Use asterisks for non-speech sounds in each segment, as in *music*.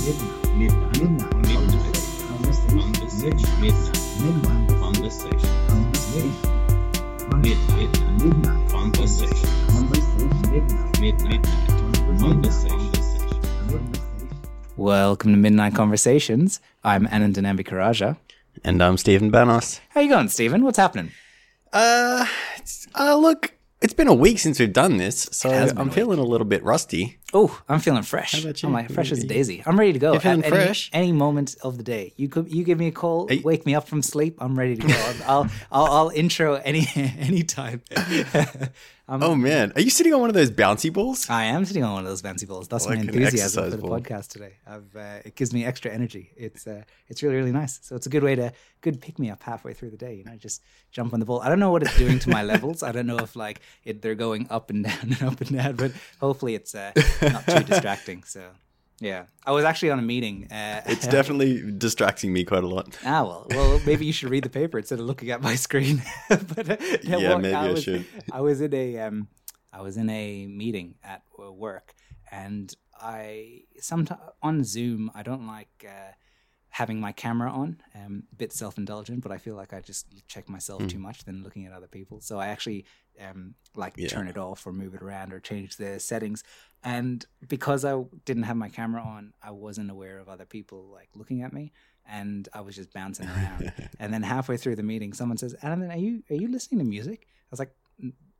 Midnight. Midnight. Midnight. Conversation. Midnight. Conversation. Conversation. Midnight. Midnight. Conversation. Conversation. Midnight. Midnight. Conversation. Welcome to Midnight Conversations. I'm Anand Ambikaraja. And I'm Stephen Banos. How you going, Stephen? What's happening? Uh, uh, look, it's been a week since we've done this, so I'm a feeling a little bit rusty. Oh, I'm feeling fresh. How about you? I'm like fresh as a daisy. I'm ready to go. You're feeling At any, fresh? Any moment of the day. You could you give me a call, Are you- wake me up from sleep. I'm ready to go. I'll I'll, I'll, I'll intro any *laughs* any time. *laughs* I'm, Oh man, are you sitting on one of those bouncy balls? I am sitting on one of those bouncy balls. That's Like my enthusiasm for the ball. podcast today. I've, uh, it gives me extra energy. It's uh, it's really really nice. So it's a good way to good pick me up halfway through the day. You know, just jump on the ball. I don't know what it's doing to my levels. I don't know if like it, they're going up and *laughs* down and up and down, but hopefully it's uh, not too distracting. So yeah, I was actually on a meeting. Uh, It's *laughs* definitely distracting me quite a lot. Ah well, well maybe you should read the paper instead of looking at my screen. *laughs* but uh, Yeah, maybe I was, should. I was in a um, I was in a meeting at work, and I sometimes on Zoom I don't like uh, having my camera on. Um, a bit self indulgent, but I feel like I just check myself too much than looking at other people. So I actually um, like Yeah. turn it off or move it around or change the settings. And because I didn't have my camera on, I wasn't aware of other people like looking at me, and I was just bouncing around. *laughs* and then halfway through the meeting, someone says, "Alan, are you are you listening to music?" I was like.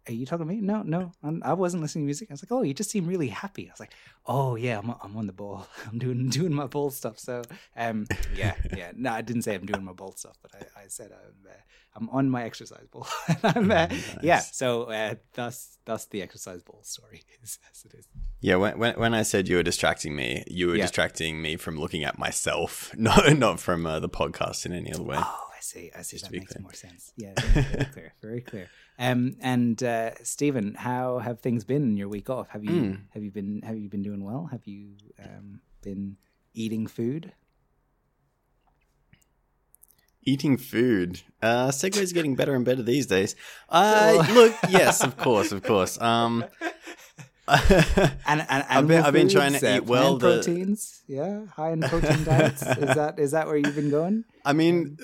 "N- Are you talking to me? No, no, I'm, I wasn't listening to music. I was like, "Oh, you just seem really happy." I was like, "Oh yeah, I'm, I'm on the ball. *laughs* I'm doing doing my ball stuff." So, um, yeah, yeah. No, I didn't say I'm doing my ball stuff, but I, I said I'm uh, I'm on my exercise ball. *laughs* I'm, uh, Yeah. So, uh, thus thus the exercise ball story *laughs* is as it is. Yeah, when, when when I said you were distracting me, you were Yeah. distracting me from looking at myself, not not from uh, the podcast in any other way. Oh, I see. I see. Just that makes clear. more sense. Yeah, very clear. Very clear. Um, and uh, Stephen, how have things been in your week off? Have you Mm. have you been have you been doing well? Have you um, been eating food? Eating food. Uh, Segue's *laughs* getting better and better these days. Uh, look, yes, of course, of course. Um, *laughs* And, and I've been- I've been trying to uh, eat well, the- proteins. Yeah, high in protein diets. Is that is that where you've been going? *laughs* I mean,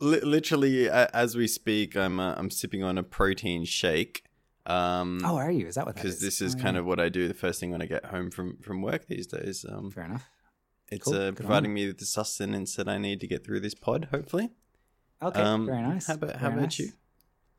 li- literally, a- as we speak, I'm uh, I'm sipping on a protein shake. Um, Oh, are you? Is that what because this is Oh, kind yeah. of what I do the first thing when I get home from from work these days. Um, fair enough. it's Cool, uh, good on providing me with the sustenance that I need to get through this pod. Hopefully. Okay, Um, very nice. how about- how about nice. you?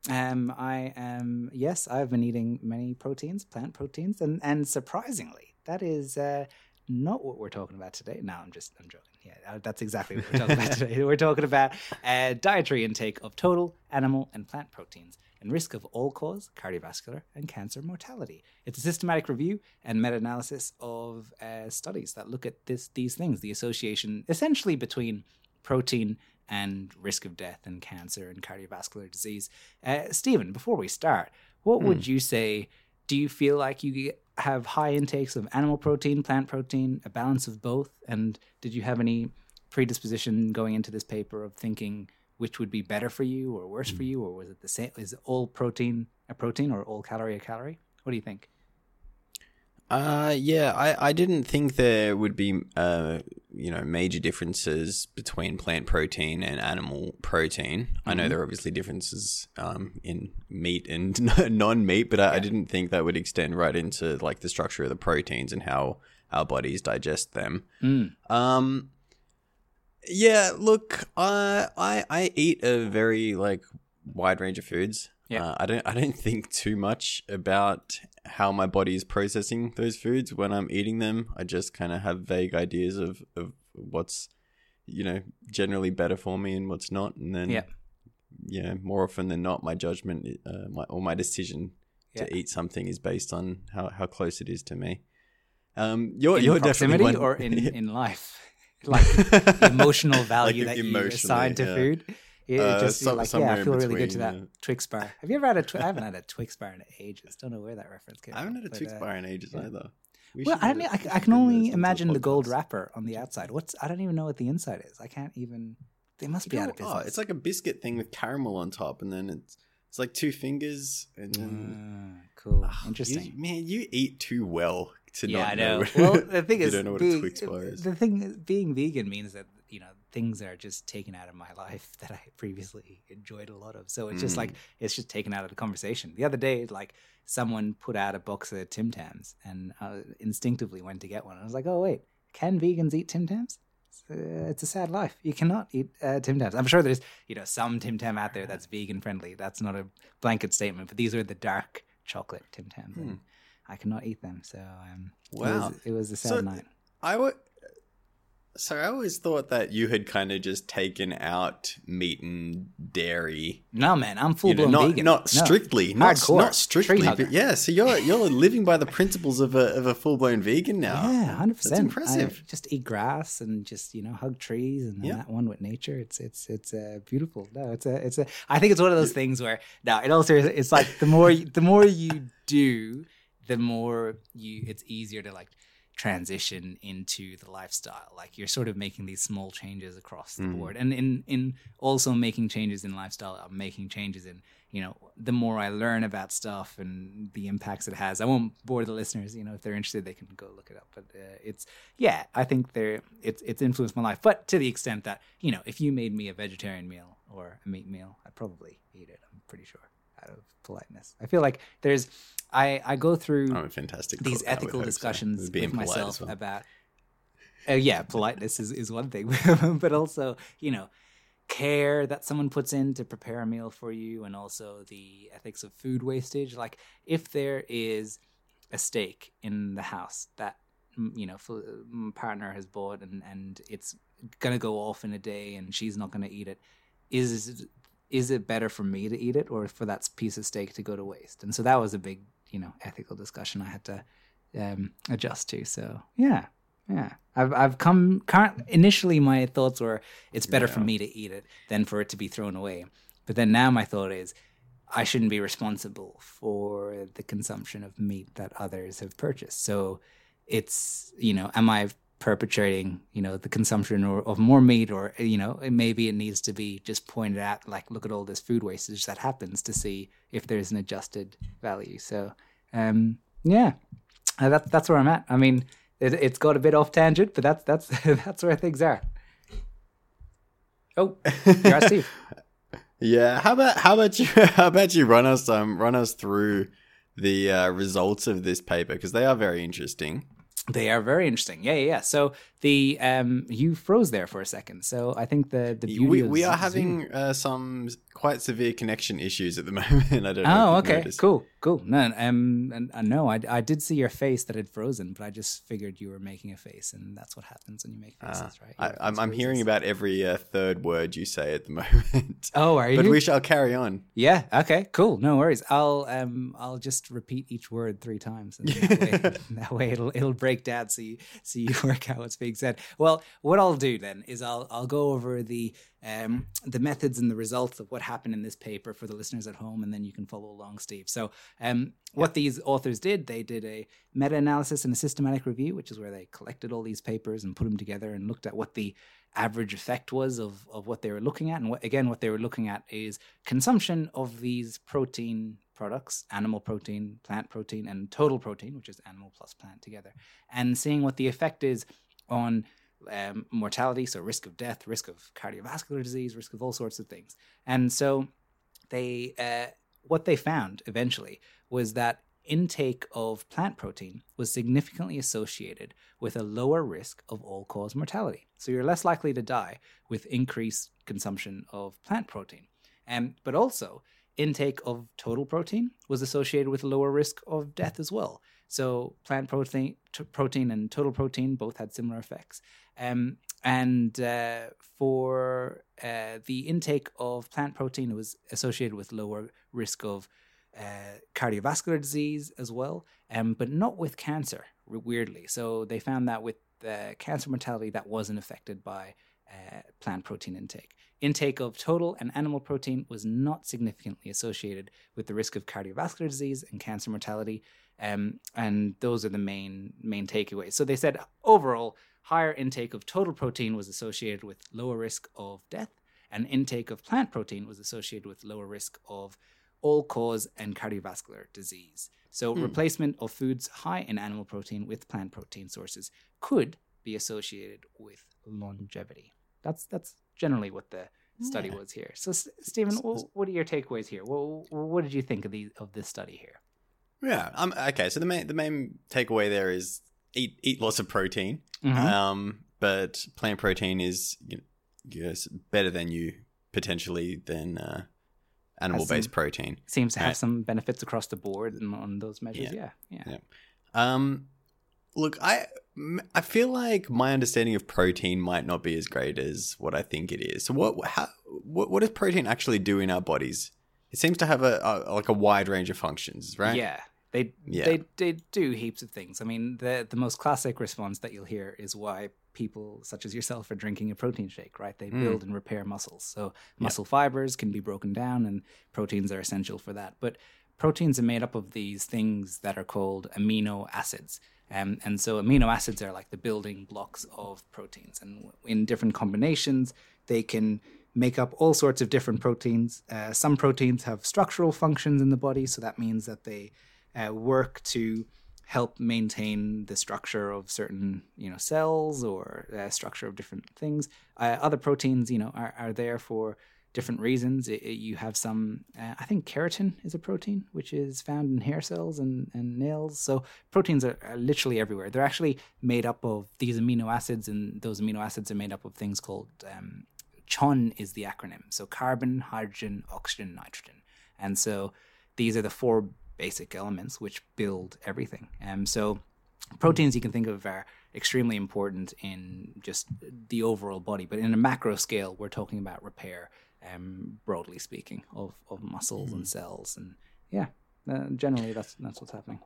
Um, I am yes, I've been eating many proteins, plant proteins, and and surprisingly, that is uh, not what we're talking about today. No, I'm just I'm joking. Yeah, uh, that's exactly what we're talking about today. *laughs* We're talking about uh, dietary intake of total animal and plant proteins and risk of all cause cardiovascular and cancer mortality. It's a systematic review and meta-analysis of uh, studies that look at this these things, the association essentially between protein and risk of death and cancer and cardiovascular disease. Uh, Stephen, before we start, what would you say? Do you feel like you get- have high intakes of animal protein, plant protein, a balance of both? And did you have any predisposition going into this paper of thinking which would be better for you or worse for you, or was it the same? Is all protein a protein or all calorie a calorie? What do you think? Uh, yeah, I, I didn't think there would be, uh, you know, major differences between plant protein and animal protein. I know there are obviously differences um, in meat and *laughs* non-meat, but I, I didn't think that would extend right into like the structure of the proteins and how our bodies digest them. Mm. Um, yeah, look, I I I eat a very like wide range of foods. Yeah. Uh, I don't I don't *laughs* think too much about how my body is processing those foods when I'm eating them. I just kind of have vague ideas of of what's you know generally better for me and what's not, and then Yeah. more often than not, my judgment uh, my, or my decision Yeah. to eat something is based on how, how close it is to me. Um, you're in you're proximity definitely one, or in, *laughs* in life *laughs* like emotional value Like that you emotionally, assign to yeah. food it, it Uh, just some- like yeah i feel really good to that yeah. twix bar have you ever had a twi- i haven't had a twix bar in ages don't know where that reference came from. I haven't from, had a Twix uh, bar in ages yeah. either. We well i it- I, I can only imagine the gold wrapper on the outside what's i don't even know what the inside is i can't even they must be out of business oh, it's like a biscuit thing with caramel on top, and then it's it's like two fingers, and then Ah, cool Ah, interesting You, man, you eat too well to yeah, not I know. know. *laughs* well, the thing you is, don't know what a Twix bar is. the thing being vegan means that you know things are just taken out of my *laughs* life that I previously enjoyed a lot of. So it's just Mm. like it's just taken out of the conversation. The other day, like someone put out a box of Tim Tams, and I instinctively went to get one. I was like, oh wait, can vegans eat Tim Tams? It's, uh, it's a sad life. You cannot eat uh, Tim Tams. I'm sure there's you know some Tim Tam out there that's vegan friendly. That's not a blanket statement, but these are the dark chocolate Tim Tams. and I cannot eat them. So um, it Hmm. Wow. was, it was a sad So- night. I would. So I always thought that you had kind of just taken out meat and dairy. No, man, I'm full You know, blown not vegan. not No. strictly, not, Hardcore. not strictly, but yeah. So you're you're living by the principles of a of a full blown vegan now. Yeah, hundred percent. That's impressive. just eat grass and just you know hug trees and Yeah. that one with nature. It's it's it's uh, beautiful. No, it's a it's a. I think it's one of those things where now it also it's like the more the more you do, the more you it's easier to like transition into the lifestyle. Like you're sort of making these small changes across the Mm. board, and in in also making changes in lifestyle, I'm making changes in you know the more I learn about stuff and the impacts it has. I won't bore the listeners. You know, if they're interested, they can go look it up. But uh, it's yeah, I think they're it's it's influenced my life, but to the extent that you know, if you made me a vegetarian meal or a meat meal, I'd probably eat it. I'm pretty sure out of politeness. I feel like there's I I go through I'm a fantastic. these ethical hope so. discussions with myself well. about uh, yeah politeness is, is one thing *laughs* but also you know care that someone puts in to prepare a meal for you and also the ethics of food wastage like if there is a steak in the house that you know partner has bought and and it's gonna go off in a day and she's not gonna eat it is is it better for me to eat it or for that piece of steak to go to waste? And so that was a big you know ethical discussion i had to um adjust to. So yeah yeah. I've i've come current initially my thoughts were it's better for me to eat it than for it to be thrown away. But then now my thought is i shouldn't be responsible for the consumption of meat that others have purchased. So it's you know am i perpetrating you know the consumption or, of more meat or you know maybe it needs to be just pointed out like look at all this food wastage that happens to see if there's an adjusted value. So um yeah uh, that's that's where i'm at. I mean it, it's got a bit off tangent but that's that's *laughs* that's where things are. Oh you're steve. *laughs* Yeah, how about how about you *laughs* how about you run us um run us through the uh, results of this paper? Because they are very interesting. They are very interesting. Yeah, yeah, yeah. So the um, you froze there for a second. So I think the the beauty We, we are having uh, some quite severe connection issues at the *laughs* moment. I don't know. Oh, okay, noticed. cool, cool. No, um, and, uh, no, I, I did see your face that had frozen, but I just figured you were making a face, and that's what happens when you make faces, Ah, right? I, I'm, I'm hearing about every uh, third word you say at the *laughs* moment. Oh, are you? but we shall carry on. Yeah. Okay. Cool. No worries. I'll um I'll just repeat each word three times, and that way, *laughs* *laughs* that way it'll it'll break down so you so you work out what's being said. Well, what I'll do then is I'll I'll go over the um the methods and the results of what happened in this paper for the listeners at home, and then you can follow along, Steve. So um what these authors did, they did a meta analysis and a systematic review, which is where they collected all these papers and put them together and looked at what the average effect was of, of what they were looking at. And what, again, what they were looking at is consumption of these protein products animal protein, plant protein, and total protein, which is animal plus plant together, and seeing what the effect is on um, mortality, so risk of death, risk of cardiovascular disease, risk of all sorts of things. And so they, uh, what they found eventually was that intake of plant protein was significantly associated with a lower risk of all cause mortality. So you're less likely to die with increased consumption of plant protein. Um, but also, intake of total protein was associated with a lower risk of death as well. So plant protein, t- protein and total protein both had similar effects. Um, and uh, for uh, the intake of plant protein, it was associated with lower risk of uh, cardiovascular disease as well, um, but not with cancer, weirdly. So they found that with uh, cancer mortality, that wasn't affected by uh, plant protein intake. Intake of total and animal protein was not significantly associated with the risk of cardiovascular disease and cancer mortality. Um, and those are the main main takeaways. So they said overall, higher intake of total protein was associated with lower risk of death, and intake of plant protein was associated with lower risk of all cause and cardiovascular disease. So, Hmm. replacement of foods high in animal protein with plant protein sources could be associated with longevity. That's that's generally what the study Yeah. was here. So, Stephen, what are your takeaways here? What, what did you think of these of this study here? Yeah. Um, okay. So the main the main takeaway there is eat eat lots of protein. Mhm. Um, but plant protein is you know, yes, better than you potentially than uh, animal based some- protein. Seems to have right. some benefits across the board and on those measures. Yeah, yeah. Yeah. Um, look, I I feel like my understanding of protein might not be as great as what I think it is. So what how what, what does protein actually do in our bodies? It seems to have a, a like a wide range of functions, right? Yeah. They, Yeah. they they do heaps of things. I mean, the the most classic response that you'll hear is why people such as yourself are drinking a protein shake, right? They Mm. build and repair muscles. So muscle fibers can be broken down and proteins are essential for that. But proteins are made up of these things that are called amino acids. Um, and so amino acids are like the building blocks of proteins. And in different combinations, they can make up all sorts of different proteins. Uh, some proteins have structural functions in the body, so that means that they uh, work to help maintain the structure of certain you know cells or uh, structure of different things. Uh, other proteins, you know, are, are there for different reasons. It, it- you have some, uh, I think keratin is a protein which is found in hair cells and, and nails. So proteins are, are literally everywhere. They're actually made up of these amino acids, and those amino acids are made up of things called um, CHON is the acronym. So carbon, hydrogen, oxygen, nitrogen. And so these are the four basic elements which build everything. Um, so proteins you can think of are extremely important in just the overall body, but in a macro scale, we're talking about repair, um, broadly speaking, of, of muscles and cells. And yeah, uh, generally that's that's what's happening.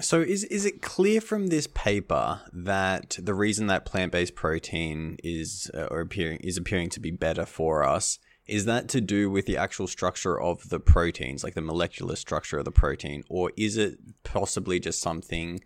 So is is it clear from this paper that the reason that plant based protein is uh, or appearing is appearing to be better for us is that to do with the actual structure of the proteins, like the molecular structure of the protein, or is it possibly just something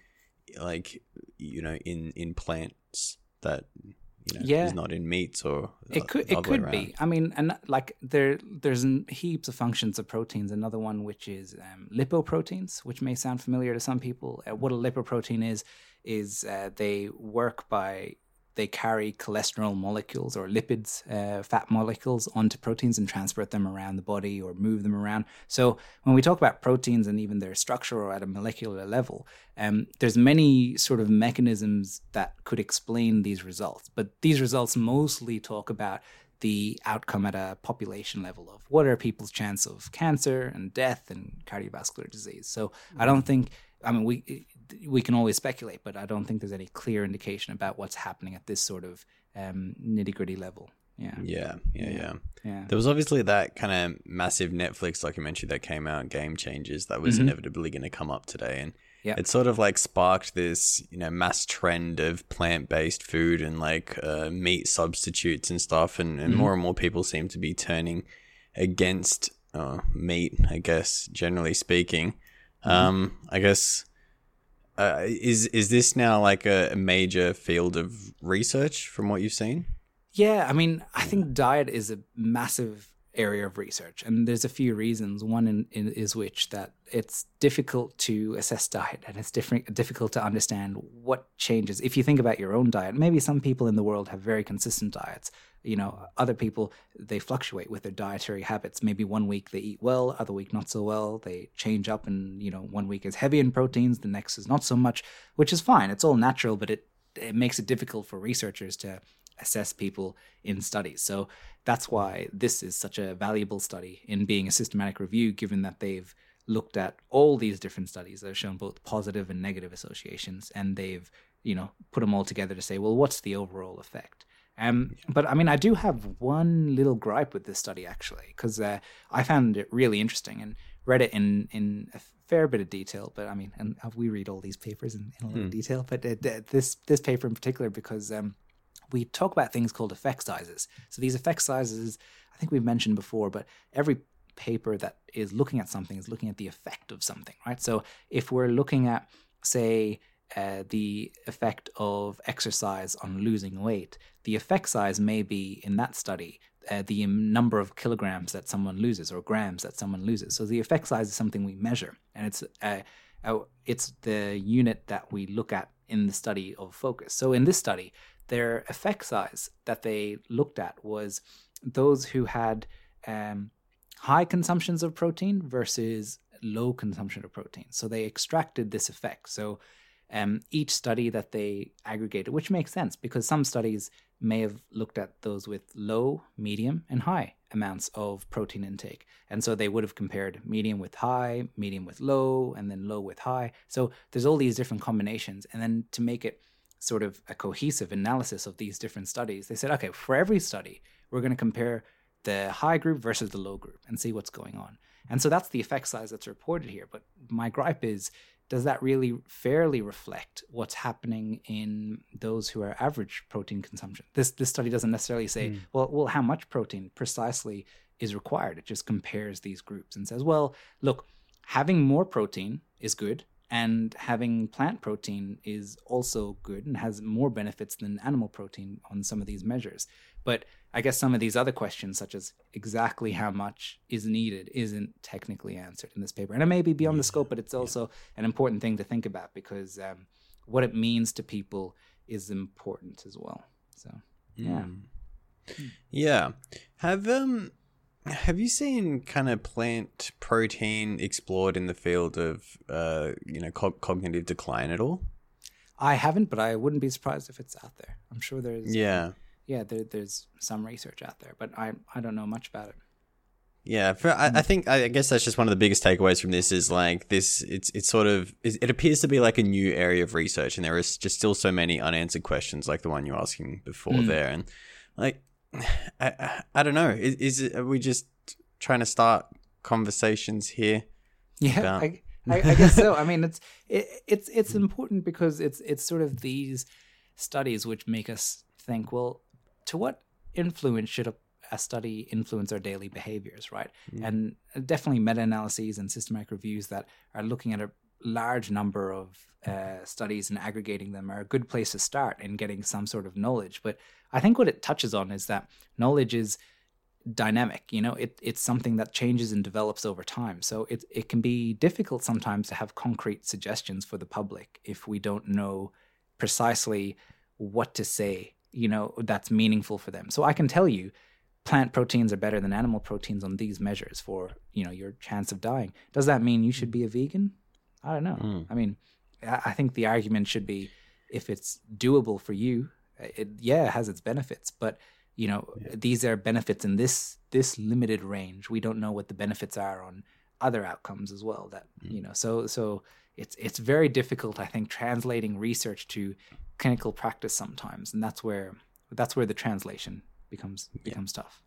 like you know in in plants that you know Yeah. is not in meats or It could it could around? be. I mean, and like there there's heaps of functions of proteins. Another one which is um, lipoproteins, which may sound familiar to some people. Uh, what a lipoprotein is is uh, they work by they carry cholesterol molecules or lipids, uh, fat molecules onto proteins and transport them around the body or move them around. So when we talk about proteins and even their structure or at a molecular level, um, there's many sort of mechanisms that could explain these results. But these results mostly talk about the outcome at a population level of what are people's chance of cancer and death and cardiovascular disease. So I don't think I mean we we can always speculate, but I don't think there's any clear indication about what's happening at this sort of um, nitty gritty level. Yeah, Yeah, yeah, Yeah. yeah. There was obviously that kind of massive Netflix documentary that came out, Game Changers, that was Mhm. inevitably going to come up today, and it sort of like sparked this, you know, mass trend of plant-based food and like uh, meat substitutes and stuff, and, and Mhm. more and more people seem to be turning against uh, meat. I guess generally speaking, Mm-hmm. um, I guess. Uh, is is this now like a, a major field of research from what you've seen? Yeah, I mean, I think diet is a massive area of research, and there's a few reasons. One in, in, is which that it's difficult to assess diet, and it's different, difficult to understand what changes. If you think about your own diet, maybe some people in the world have very consistent diets. You know, other people they fluctuate with their dietary habits. Maybe one week they eat well, other week not so well. They change up, and you know, one week is heavy in proteins, the next is not so much, which is fine. It's all natural, but it it makes it difficult for researchers to assess people in studies. So that's why this is such a valuable study in being a systematic review, given that they've looked at all these different studies that have shown both positive and negative associations, and they've you know put them all together to say, well, what's the overall effect? Um, but I mean, I do have one little gripe with this study actually, because uh, I found it really interesting and read it in in a fair bit of detail. But I mean, and we read all these papers in, in a little Hmm. detail, but uh, this this paper in particular because um, we talk about things called effect sizes. So these effect sizes, I think we've mentioned before, but every paper that is looking at something is looking at the effect of something, right? So if we're looking at, say, uh, the effect of exercise on losing weight, the effect size may be in that study uh, the number of kilograms that someone loses or grams that someone loses. So the effect size is something we measure, and it's uh, uh, it's the unit that we look at in the study of focus. So in this study, their effect size that they looked at was those who had um, high consumptions of protein versus low consumption of protein. So they extracted this effect. So um, each study that they aggregated, which makes sense because some studies may have looked at those with low, medium, and high amounts of protein intake. And so they would have compared medium with high, medium with low, and then low with high. So there's all these different combinations. And then to make it sort of a cohesive analysis of these different studies, they said, okay, for every study, we're going to compare the high group versus the low group and see what's going on. And so that's the effect size that's reported here. But my gripe is does that really fairly reflect what's happening in those who are average protein consumption? This this study doesn't necessarily say, Mm. well, well, how much protein precisely is required. It just compares these groups and says, well, look, having more protein is good, and having plant protein is also good and has more benefits than animal protein on some of these measures. But I guess some of these other questions, such as exactly how much is needed, isn't technically answered in this paper. And it may be beyond the scope, but it's also an important thing to think about because um, what it means to people is important as well. So, yeah. Mm. Yeah. Have um have you seen kind of plant protein explored in the field of uh you know co- cognitive decline at all? I haven't, but I wouldn't be surprised if it's out there. I'm sure there's Yeah. yeah there, there's some research out there, but I I don't know much about it. Yeah, for, I, I think I guess that's just one of the biggest takeaways from this is like this. It's it's sort of it it appears to be like a new area of research, and there is just still so many unanswered questions, like the one you're asking before Mm. there, and like *sighs* I, I I don't know, is, is it, are we just trying to start conversations here? Yeah, about- I, I, I guess so. I mean, it's *laughs* it, it's it's important because it's it's sort of these studies which make us think. Well, to what influence should a, a study influence our daily behaviors, right? Mm. And definitely meta-analyses and systematic reviews that are looking at a large number of uh, studies and aggregating them are a good place to start in getting some sort of knowledge. But I think what it touches on is that knowledge is dynamic you know? It, it's something that changes and develops over time. So it, it can be difficult sometimes to have concrete suggestions for the public if we don't know precisely what to say you know that's meaningful for them. So i can tell you plant proteins are better than animal proteins on these measures for you know your chance of dying. Does that mean you should be a vegan i don't know. Mm. i mean I think the argument should be if it's doable for you it yeah it has its benefits but you know these are benefits in this this limited range. We don't know what the benefits are on other outcomes as well that you know so so it's it's very difficult i think translating research to clinical practice sometimes and that's where that's where the translation becomes becomes tough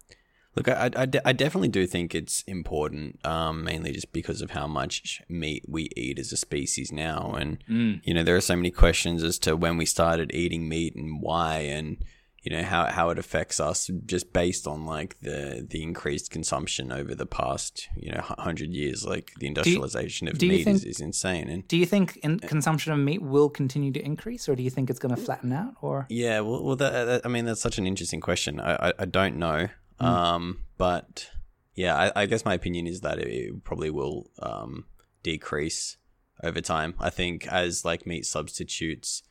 Look, I, I, de- I definitely do think it's important, um, mainly just because of how much meat we eat as a species now. And, Mm. you know, there are so many questions as to when we started eating meat and why, and, you know, how, how it affects us just based on like the, the increased consumption over the past, you know, hundred years. Like the industrialization of you meat is, think- is insane. And do you think in consumption of meat will continue to increase or do you think it's going to flatten out or Yeah, well, well that, that, I mean, that's such an interesting question. I, I, I don't know. Um, but yeah, I, I guess my opinion is that it probably will um, decrease over time. I think as like meat substitutes,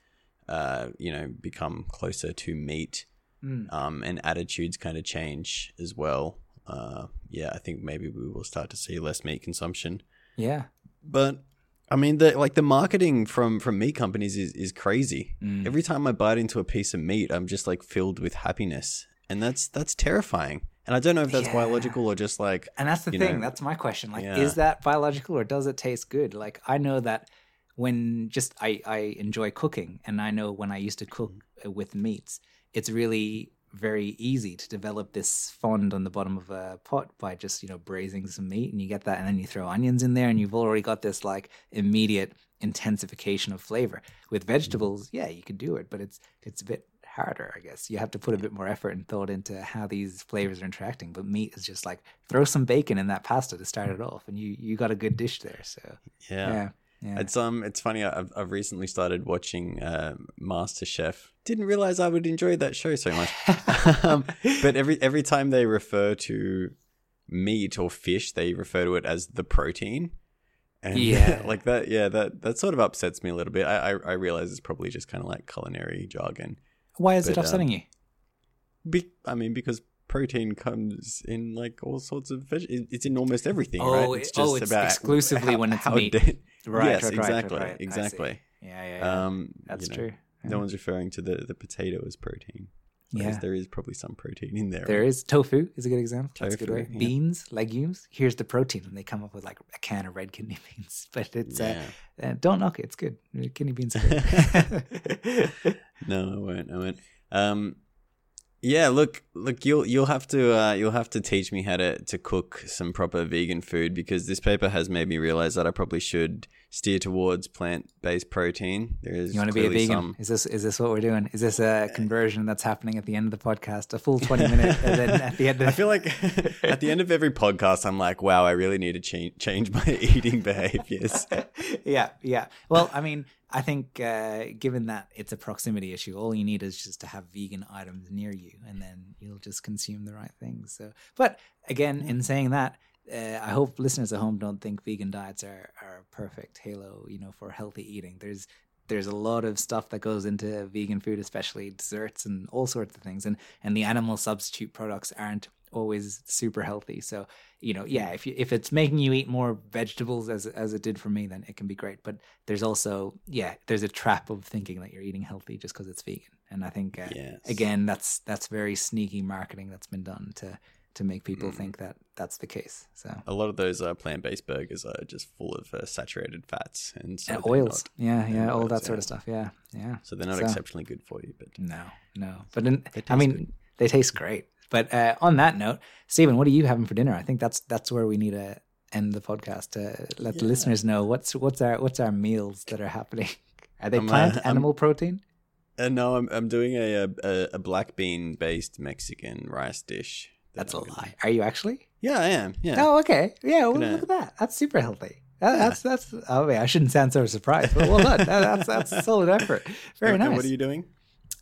uh, you know, become closer to meat, Mm. um, and attitudes kind of change as well. Uh, yeah, I think maybe we will start to see less meat consumption. yeah But I mean, the like the marketing from from meat companies is is crazy. Mm. Every time I bite into a piece of meat, I'm just like filled with happiness, and that's that's terrifying. And I don't know if that's Yeah. biological or just like And that's the thing. know, that's my question. Like, yeah. is that biological or does it taste good? Like, I know that when just I, I enjoy cooking, and I know when I used to cook Mm-hmm. with meats, it's really very easy to develop this fond on the bottom of a pot by just you know braising some meat, and you get that, and then you throw onions in there, and you've already got this like immediate intensification of flavor. With vegetables, yeah, you could do it, but it's it's a bit harder, I guess. You have to put a bit more effort and thought into how these flavors are interacting. But meat is just like throw some bacon in that pasta to start it off, and you you got a good dish there. So yeah. yeah, yeah. It's um, it's funny. I've I've recently started watching uh, Master Chef. Didn't realize I would enjoy that show so much. *laughs* um, but every every time they refer to meat or fish, they refer to it as the protein. And *laughs* Yeah. like that. Yeah, that that sort of upsets me a little bit. I I, I realize it's probably just kind of like culinary jargon. Why is it But, um, upsetting you? Be- I mean, because protein comes in like all sorts of veg. It's in almost everything, Oh, right? it- oh, it's exclusively when it's meat. da- Right, yes, right, right, exactly, right, see. exactly. Yeah, yeah, yeah. Um, That's you know, true. No one's referring to the the potato as protein. Whereas Yeah. there is probably some protein in there. There is tofu is a good example. That's a good Tofu, way. yeah. Beans, legumes. Here's the protein, and they come up with like a can of red kidney *laughs* beans. But it's Yeah. uh, uh, don't knock it. It's good. Kidney beans. Are good. *laughs* No, I won't. I won't. Um, yeah, look, look, you'll you'll have to uh, you'll have to teach me how to to cook some proper vegan food because this paper has made me realize that I probably should steer towards plant based protein. There is you want to be a vegan? some- Is this is this what we're doing? Is this a conversion that's happening at the end of the podcast? A full twenty *laughs* minute, and then at the end of I feel like *laughs* at the end of every podcast, I'm like, wow, I really need to change change my *laughs* eating behaviors. yeah, yeah. Well, I mean, I think uh, given that it's a proximity issue, all you need is just to have vegan items near you, and then you'll just consume the right things. So, but again, in saying that, uh, I hope listeners at home don't think vegan diets are are perfect halo, you know, for healthy eating. There's there's a lot of stuff that goes into vegan food, especially desserts and all sorts of things, and and the animal substitute products aren't always super healthy. So you know, yeah, if you, if it's making you eat more vegetables as as it did for me, then it can be great. But there's also yeah, there's a trap of thinking that you're eating healthy just because it's vegan, and I think uh, Yes. again that's that's very sneaky marketing that's been done to to make people Mm. think that that's the case. So A lot of those uh, plant based burgers are just full of uh, saturated fats and so and oils, not- yeah, yeah, all oils, that sort yeah. of stuff. Yeah, yeah. so they're not So- exceptionally good for you. But No, no. But in, I mean, good. they taste great. But uh, on that note, Stephen, what are you having for dinner? I think that's that's where we need to end the podcast to let the listeners know what's what's our what's our meals that are happening. Are they I'm, plant, I'm- animal protein? Uh, no, I'm I'm doing a a, a black bean based Mexican rice dish. that That's a I'm gonna- lie. Are you actually? Yeah, I am. Yeah. Oh, okay. Yeah. Well, look at that. That's super healthy. That, Yeah. That's that's. Oh, wait, I shouldn't sound so surprised, but well done. That, that's that's a solid effort. Very And- nice. and what are you doing?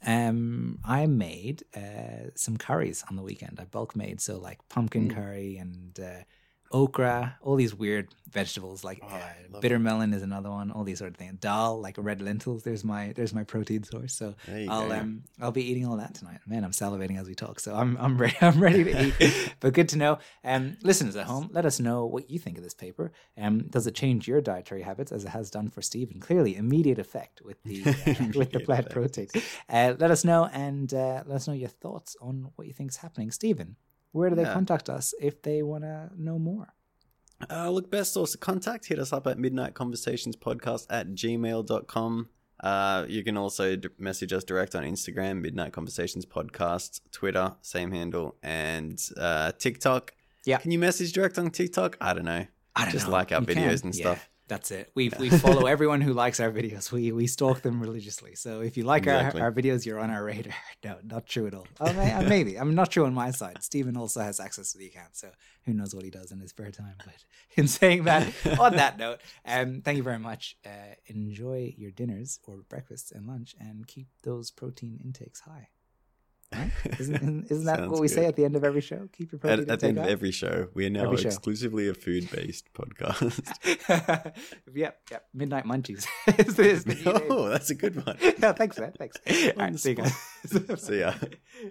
Um, I made uh, some curries on the weekend. I bulk made so like pumpkin Mm. curry and uh, okra, all these weird vegetables like Oh, bitter melon is another one. All these sort of things. Dal like red lentils. There's my there's my protein source. So I'll go. um I'll be eating all that tonight. Man, I'm salivating as we talk. So I'm I'm ready *laughs* I'm ready to eat. *laughs* but good to know. Um, listeners at home, let us know what you think of this paper. Um, does it change your dietary habits as it has done for Stephen? Clearly, immediate effect with the *laughs* uh, with the plant protein. Uh, let us know and uh, let us know your thoughts on what you think is happening. Stephen, where do they contact us if they want to know more? Uh, look, best source of contact, hit us up at midnight conversations podcast at gmail.com. Uh, you can also d- message us direct on Instagram, Midnight Conversations Podcast, Twitter, same handle, and uh, TikTok. Yeah. Can you message direct on TikTok? I don't know. I don't Just know. like our You videos can. and Yeah, stuff. That's it. We we follow everyone who likes our videos. We we stalk them religiously. So if you like Exactly. our, our videos, you're on our radar. *laughs* No, not true at all. Oh, may- uh, maybe I'm not true on my side. Stephen also has access to the account, so who knows what he does in his spare time. But *laughs* in saying that, on that note, um, thank you very much. Uh, enjoy your dinners or breakfasts and lunch, and keep those protein intakes high. Right? Isn't, *laughs* isn't, that what we say at the end of every show? Keep your protein At, at the end of every show, we are now Every show. exclusively a food based *laughs* podcast. *laughs* yep, yep. Midnight Munchies. is the, is the new name. oh, that's a good one. yeah, thanks, man. Thanks. All right, see you guys. See ya.